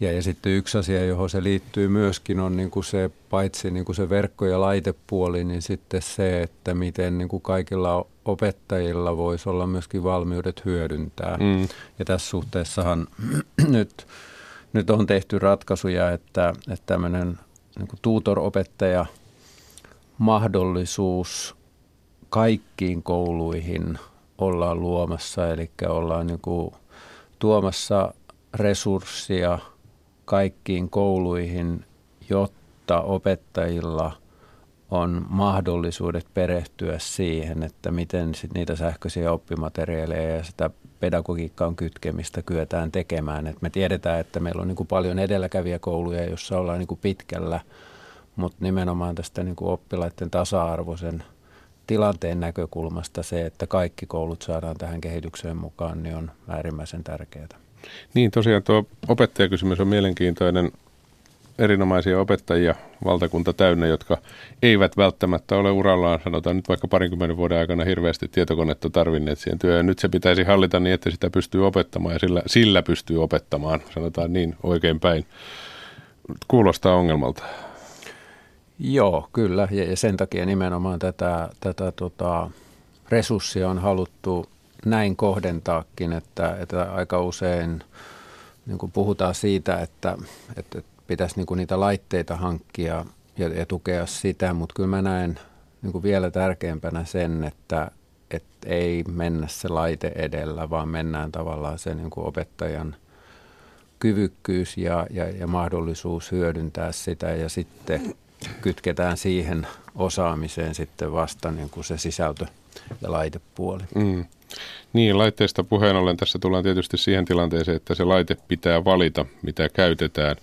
Ja, ja sitten yksi asia, johon se liittyy myöskin, on niin kuin se, paitsi niin kuin se verkko- ja laitepuoli, niin sitten se, että miten niin kuin kaikilla opettajilla voisi olla myöskin valmiudet hyödyntää. Mm. Ja tässä suhteessahan nyt, nyt on tehty ratkaisuja, että, että tämmöinen niin kuin tutor-opettaja mahdollisuus kaikkiin kouluihin ollaan luomassa, eli ollaan niin kuin tuomassa resurssia – kaikkiin kouluihin, jotta opettajilla on mahdollisuudet perehtyä siihen, että miten sit niitä sähköisiä oppimateriaaleja ja sitä pedagogiikkaan kytkemistä kyetään tekemään. Et me tiedetään, että meillä on niin kuin paljon edelläkävijäkouluja, joissa ollaan niin kuin pitkällä, mutta nimenomaan tästä niin kuin oppilaiden tasa-arvoisen tilanteen näkökulmasta se, että kaikki koulut saadaan tähän kehitykseen mukaan, niin on äärimmäisen tärkeää. Niin tosiaan tuo opettajakysymys on mielenkiintoinen. erinomaisia opettajia valtakunta täynnä, jotka eivät välttämättä ole urallaan, sanotaan nyt vaikka parinkymmenen vuoden aikana hirveästi tietokonetta tarvinneet siihen työhön. Nyt se pitäisi hallita niin, että sitä pystyy opettamaan ja sillä, sillä pystyy opettamaan, sanotaan niin oikein päin. Kuulostaa ongelmalta. Joo, kyllä. Ja sen takia nimenomaan tätä, tätä tota, resurssia on haluttu näin kohdentaakin, että, että aika usein niin kuin puhutaan siitä, että, että pitäisi niin kuin niitä laitteita hankkia ja, ja tukea sitä, mutta kyllä mä näen niin kuin vielä tärkeämpänä sen, että, että ei mennä se laite edellä, vaan mennään tavallaan se niin kuin opettajan kyvykkyys ja, ja, ja mahdollisuus hyödyntää sitä ja sitten kytketään siihen osaamiseen sitten vasta niin kuin se sisältö ja laitepuoli. Mm. Niin, laitteesta puheen ollen tässä tullaan tietysti siihen tilanteeseen, että se laite pitää valita, mitä käytetään.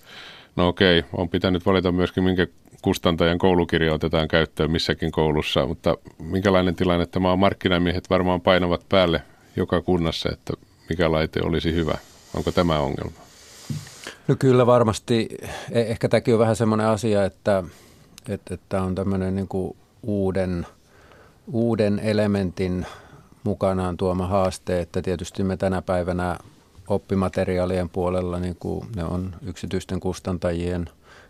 No okei, on pitänyt valita myöskin, minkä kustantajan koulukirja otetaan käyttöön missäkin koulussa, mutta minkälainen tilanne tämä on? Markkinamiehet varmaan painavat päälle joka kunnassa, että mikä laite olisi hyvä. Onko tämä ongelma? No kyllä varmasti. E- ehkä tämäkin on vähän semmoinen asia, että, että, että on tämmöinen niin uuden, uuden elementin mukanaan tuoma haaste, että tietysti me tänä päivänä oppimateriaalien puolella niin kuin ne on yksityisten kustantajien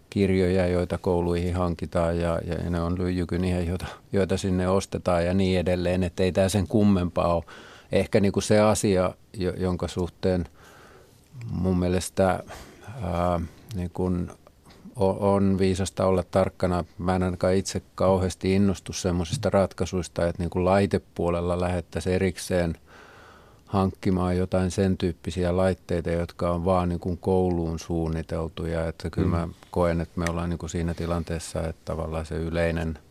kirjoja, joita kouluihin hankitaan ja, ja ne on lyijykyniä, joita, joita sinne ostetaan ja niin edelleen, että ei tämä sen kummempaa ole. Ehkä niin kuin se asia, jonka suhteen mun mielestä ää, niin kuin on viisasta olla tarkkana. Mä en ainakaan itse kauheasti innostu semmoisista ratkaisuista, että niin kuin laitepuolella lähettäisiin erikseen hankkimaan jotain sen tyyppisiä laitteita, jotka on vaan niin kuin kouluun suunniteltuja. Että kyllä mä mm. koen, että me ollaan niin kuin siinä tilanteessa, että tavallaan se yleinen –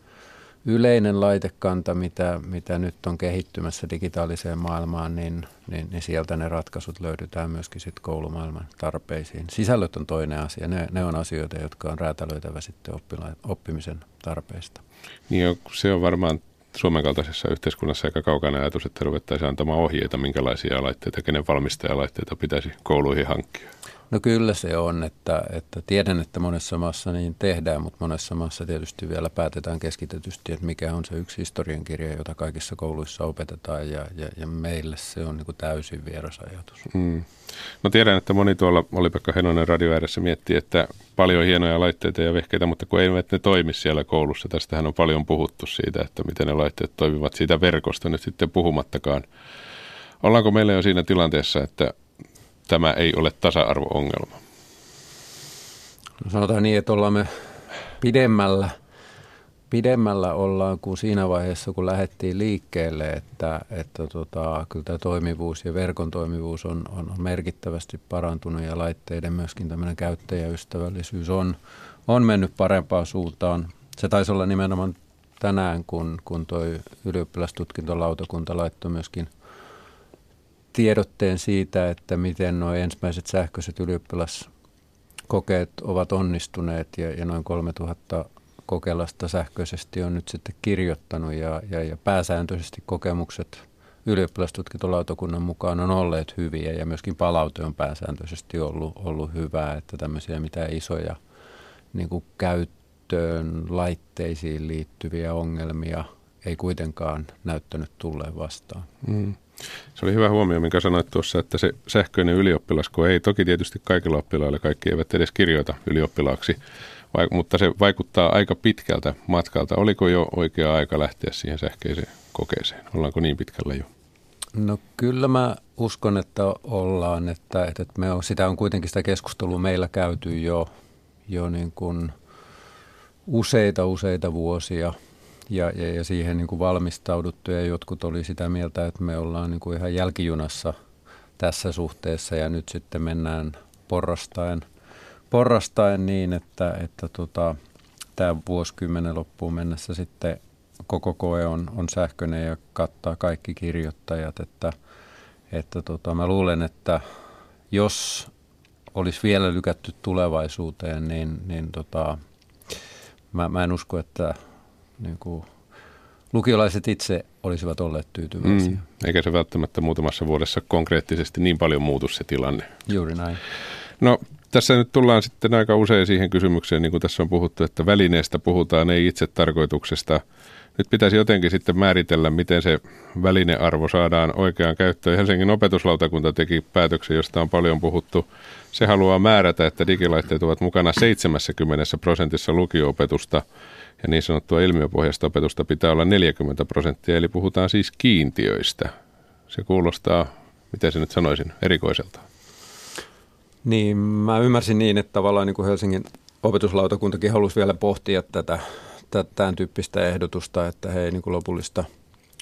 yleinen laitekanta, mitä, mitä nyt on kehittymässä digitaaliseen maailmaan, niin, niin, niin sieltä ne ratkaisut löydetään myöskin sit koulumaailman tarpeisiin. Sisällöt on toinen asia. Ne, ne on asioita, jotka on räätälöitävä sitten oppila- oppimisen tarpeista. Niin se on varmaan Suomen kaltaisessa yhteiskunnassa aika kaukainen ajatus, että ruvettaisiin antamaan ohjeita, minkälaisia laitteita, kenen valmistajalaitteita pitäisi kouluihin hankkia. No kyllä se on, että, että tiedän, että monessa maassa niin tehdään, mutta monessa maassa tietysti vielä päätetään keskitetysti, että mikä on se yksi historiankirja, jota kaikissa kouluissa opetetaan ja, ja, ja meille se on niin kuin täysin vieras ajatus. Mm. No tiedän, että moni tuolla Oli-Pekka Henonen radio ääressä miettii, että paljon hienoja laitteita ja vehkeitä, mutta kun eivät ne toimi siellä koulussa. Tästähän on paljon puhuttu siitä, että miten ne laitteet toimivat siitä verkosta nyt sitten puhumattakaan. Ollaanko meillä jo siinä tilanteessa, että tämä ei ole tasa-arvo-ongelma? No sanotaan niin, että ollaan me pidemmällä, pidemmällä ollaan kuin siinä vaiheessa, kun lähdettiin liikkeelle, että, että tota, kyllä tämä toimivuus ja verkon toimivuus on, on merkittävästi parantunut ja laitteiden myöskin tämmöinen käyttäjäystävällisyys on, on mennyt parempaan suuntaan. Se taisi olla nimenomaan tänään, kun, kun toi ylioppilastutkintolautakunta laittoi myöskin – tiedotteen siitä, että miten nuo ensimmäiset sähköiset ylioppilaskokeet ovat onnistuneet ja, ja noin 3000 kokeilasta sähköisesti on nyt sitten kirjoittanut ja, ja, ja pääsääntöisesti kokemukset ylioppilastutkintolautakunnan mukaan on olleet hyviä ja myöskin palaute on pääsääntöisesti ollut, ollut hyvää, että tämmöisiä mitä isoja niin kuin käyttöön, laitteisiin liittyviä ongelmia ei kuitenkaan näyttänyt tulleen vastaan. Mm. Se oli hyvä huomio, minkä sanoit tuossa, että se sähköinen ylioppilasko ei toki tietysti kaikilla oppilailla, kaikki eivät edes kirjoita ylioppilaaksi, mutta se vaikuttaa aika pitkältä matkalta. Oliko jo oikea aika lähteä siihen sähköiseen kokeeseen? Ollaanko niin pitkällä jo? No kyllä mä uskon, että ollaan, että, että me on, sitä on kuitenkin sitä keskustelua meillä käyty jo, jo niin kuin useita useita vuosia – ja, ja, ja siihen niin kuin valmistauduttu ja jotkut oli sitä mieltä, että me ollaan niin kuin ihan jälkijunassa tässä suhteessa ja nyt sitten mennään porrastaen, porrastaen niin, että, että tota, tämä vuosikymmenen loppuun mennessä sitten koko koe on, on sähköinen ja kattaa kaikki kirjoittajat, että, että tota, mä luulen, että jos olisi vielä lykätty tulevaisuuteen, niin, niin tota, mä, mä en usko, että niin kuin lukiolaiset itse olisivat olleet tyytyväisiä. Mm, eikä se välttämättä muutamassa vuodessa konkreettisesti niin paljon muutu se tilanne. Juuri näin. No Tässä nyt tullaan sitten aika usein siihen kysymykseen, niin kuin tässä on puhuttu, että välineestä puhutaan, ei itse tarkoituksesta. Nyt pitäisi jotenkin sitten määritellä, miten se välinearvo saadaan oikeaan käyttöön. Helsingin opetuslautakunta teki päätöksen, josta on paljon puhuttu. Se haluaa määrätä, että digilaitteet ovat mukana 70 prosentissa lukio-opetusta ja niin sanottua ilmiöpohjaista opetusta pitää olla 40 prosenttia, eli puhutaan siis kiintiöistä. Se kuulostaa, miten se nyt sanoisin, erikoiselta. Niin, mä ymmärsin niin, että tavallaan niin kuin Helsingin opetuslautakuntakin halusi vielä pohtia tätä, tätä tämän tyyppistä ehdotusta, että he ei niin kuin lopullista,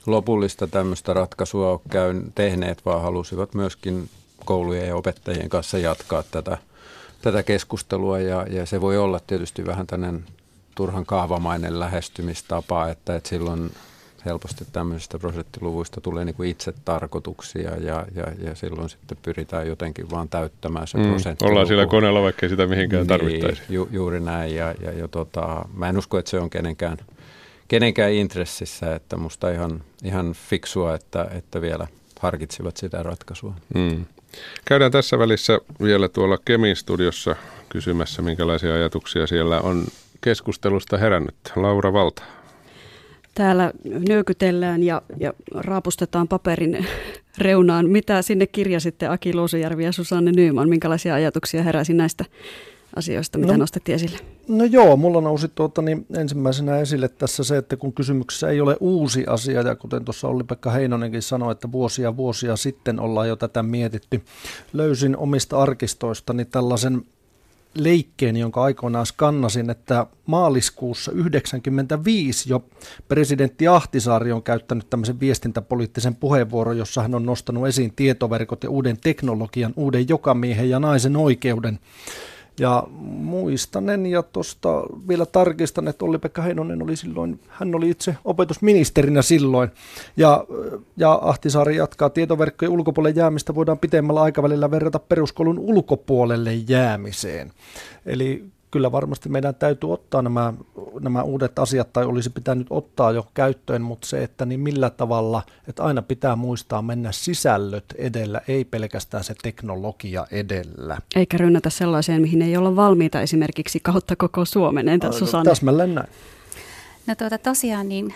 lopullista tämmöistä ratkaisua ole käyn, tehneet, vaan halusivat myöskin koulujen ja opettajien kanssa jatkaa tätä, tätä keskustelua ja, ja se voi olla tietysti vähän tämmöinen turhan kaavamainen lähestymistapa, että, että silloin helposti tämmöisistä prosenttiluvuista tulee niin kuin itse tarkoituksia ja, ja, ja silloin sitten pyritään jotenkin vaan täyttämään se mm, prosentti. Ollaan sillä koneella, vaikka sitä mihinkään niin, tarvittaisi. Ju, juuri näin ja, ja, ja tota, mä en usko, että se on kenenkään, kenenkään intressissä, että musta ihan, ihan fiksua, että, että vielä harkitsivat sitä ratkaisua. Mm. Käydään tässä välissä vielä tuolla Kemin studiossa kysymässä, minkälaisia ajatuksia siellä on keskustelusta herännyt. Laura Valta. Täällä nyökytellään ja, ja raapustetaan paperin reunaan. Mitä sinne kirjasitte Aki Luusujärvi ja Susanne Nyyman? Minkälaisia ajatuksia heräsi näistä asioista, mitä no, nostettiin esille? No joo, mulla nousi tuota, niin ensimmäisenä esille tässä se, että kun kysymyksessä ei ole uusi asia, ja kuten tuossa Olli-Pekka Heinonenkin sanoi, että vuosia vuosia sitten ollaan jo tätä mietitty, löysin omista arkistoistani tällaisen leikkeen, jonka aikoinaan skannasin, että maaliskuussa 1995 jo presidentti Ahtisaari on käyttänyt tämmöisen viestintäpoliittisen puheenvuoron, jossa hän on nostanut esiin tietoverkot ja uuden teknologian, uuden jokamiehen ja naisen oikeuden. Ja muistanen ja tuosta vielä tarkistan, että Olli-Pekka Heinonen oli silloin, hän oli itse opetusministerinä silloin. Ja, ja Ahtisaari jatkaa, tietoverkkojen ulkopuolelle jäämistä voidaan pitemmällä aikavälillä verrata peruskoulun ulkopuolelle jäämiseen. Eli kyllä varmasti meidän täytyy ottaa nämä, nämä uudet asiat, tai olisi pitänyt ottaa jo käyttöön, mutta se, että niin millä tavalla, että aina pitää muistaa mennä sisällöt edellä, ei pelkästään se teknologia edellä. Eikä rynnätä sellaiseen, mihin ei olla valmiita esimerkiksi kautta koko Suomen. Entä Susanne? Täsmälleen näin. No tuota, tosiaan niin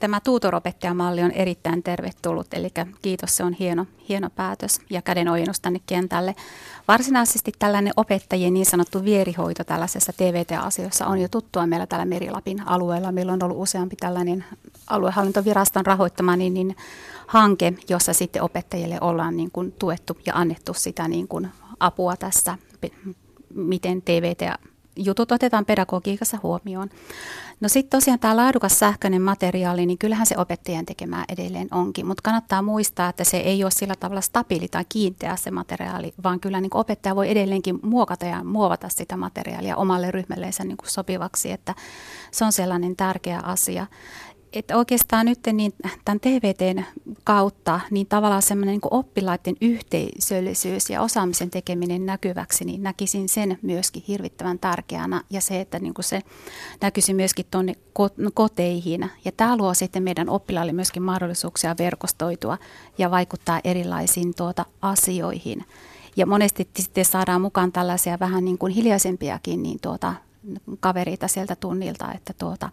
tämä tuutoropettajamalli on erittäin tervetullut, eli kiitos, se on hieno, hieno päätös ja kädenojennus tänne kentälle. Varsinaisesti tällainen opettajien niin sanottu vierihoito tällaisessa TVT-asioissa on jo tuttua meillä täällä Merilapin alueella. Meillä on ollut useampi tällainen aluehallintoviraston rahoittama niin, niin hanke, jossa sitten opettajille ollaan niin kuin tuettu ja annettu sitä niin kuin apua tässä, miten TVT jutut otetaan pedagogiikassa huomioon. No sitten tosiaan tämä laadukas sähköinen materiaali, niin kyllähän se opettajien tekemää edelleen onkin, mutta kannattaa muistaa, että se ei ole sillä tavalla stabiili tai kiinteä se materiaali, vaan kyllä niin opettaja voi edelleenkin muokata ja muovata sitä materiaalia omalle ryhmälleensä niin sopivaksi, että se on sellainen tärkeä asia että oikeastaan nyt niin tämän TVTn kautta niin tavallaan semmoinen niin oppilaiden yhteisöllisyys ja osaamisen tekeminen näkyväksi, niin näkisin sen myöskin hirvittävän tärkeänä ja se, että niin se näkyisi myöskin tuonne koteihin. Ja tämä luo sitten meidän oppilaille myöskin mahdollisuuksia verkostoitua ja vaikuttaa erilaisiin tuota asioihin. Ja monesti sitten saadaan mukaan tällaisia vähän niin kuin hiljaisempiakin niin tuota, kavereita sieltä tunnilta, että tuota,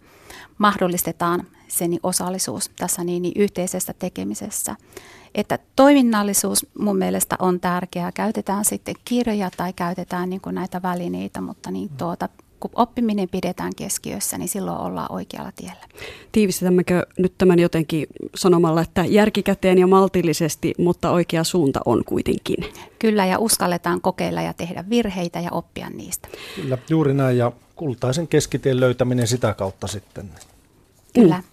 mahdollistetaan sen osallisuus tässä niin, niin yhteisessä tekemisessä. Että toiminnallisuus mun mielestä on tärkeää. Käytetään sitten kirjoja tai käytetään niin kuin näitä välineitä, mutta niin tuota, kun oppiminen pidetään keskiössä, niin silloin ollaan oikealla tiellä. Tiivistämmekö nyt tämän jotenkin sanomalla, että järkikäteen ja maltillisesti, mutta oikea suunta on kuitenkin? Kyllä, ja uskalletaan kokeilla ja tehdä virheitä ja oppia niistä. Kyllä, juuri näin, ja kultaisen keskiteen löytäminen sitä kautta sitten. Kyllä. Mm.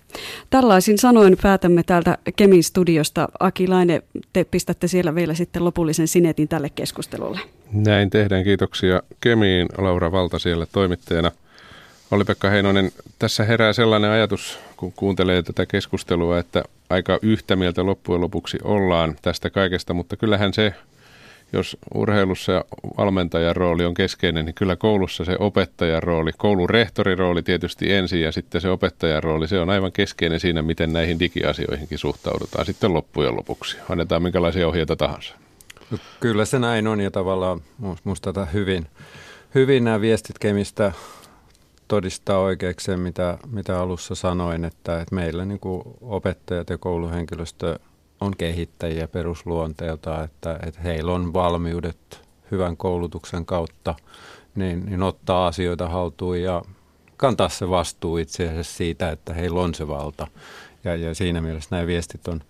Tällaisin sanoin päätämme täältä Kemin studiosta. Aki Laine, te pistätte siellä vielä sitten lopullisen sinetin tälle keskustelulle. Näin tehdään. Kiitoksia Kemiin. Laura Valta siellä toimittajana. Olli-Pekka Heinonen, tässä herää sellainen ajatus, kun kuuntelee tätä keskustelua, että aika yhtä mieltä loppujen lopuksi ollaan tästä kaikesta, mutta kyllähän se jos urheilussa valmentajan rooli on keskeinen, niin kyllä koulussa se opettajan rooli, koulun rehtorin rooli tietysti ensin ja sitten se opettajan rooli, se on aivan keskeinen siinä, miten näihin digiasioihinkin suhtaudutaan sitten loppujen lopuksi. Annetaan minkälaisia ohjeita tahansa. No, kyllä se näin on ja tavallaan minusta hyvin, hyvin nämä viestit Kemistä todistaa oikeaksi mitä, mitä alussa sanoin, että, että meillä niin opettajat ja kouluhenkilöstö on kehittäjiä perusluonteelta, että, että heillä on valmiudet hyvän koulutuksen kautta niin, niin ottaa asioita haltuun ja kantaa se vastuu itse asiassa siitä, että heillä on se valta. Ja, ja siinä mielessä nämä viestit on,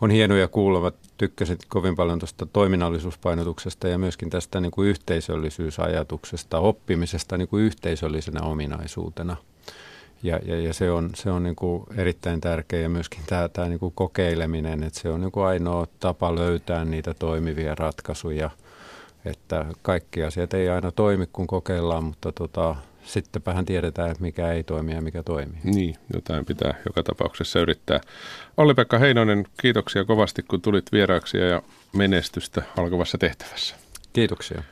on hienoja kuulla. Tykkäsin kovin paljon tuosta toiminnallisuuspainotuksesta ja myöskin tästä niin kuin yhteisöllisyysajatuksesta, oppimisesta niin kuin yhteisöllisenä ominaisuutena. Ja, ja, ja se on, se on niin kuin erittäin tärkeä ja myöskin tämä, tämä niin kuin kokeileminen, että se on niin kuin ainoa tapa löytää niitä toimivia ratkaisuja. Että kaikki asiat ei aina toimi, kun kokeillaan, mutta tota, sittenpähän tiedetään, että mikä ei toimi ja mikä toimii. Niin, jotain pitää joka tapauksessa yrittää. Olli-Pekka Heinonen, kiitoksia kovasti kun tulit vieraaksi ja menestystä alkavassa tehtävässä. Kiitoksia.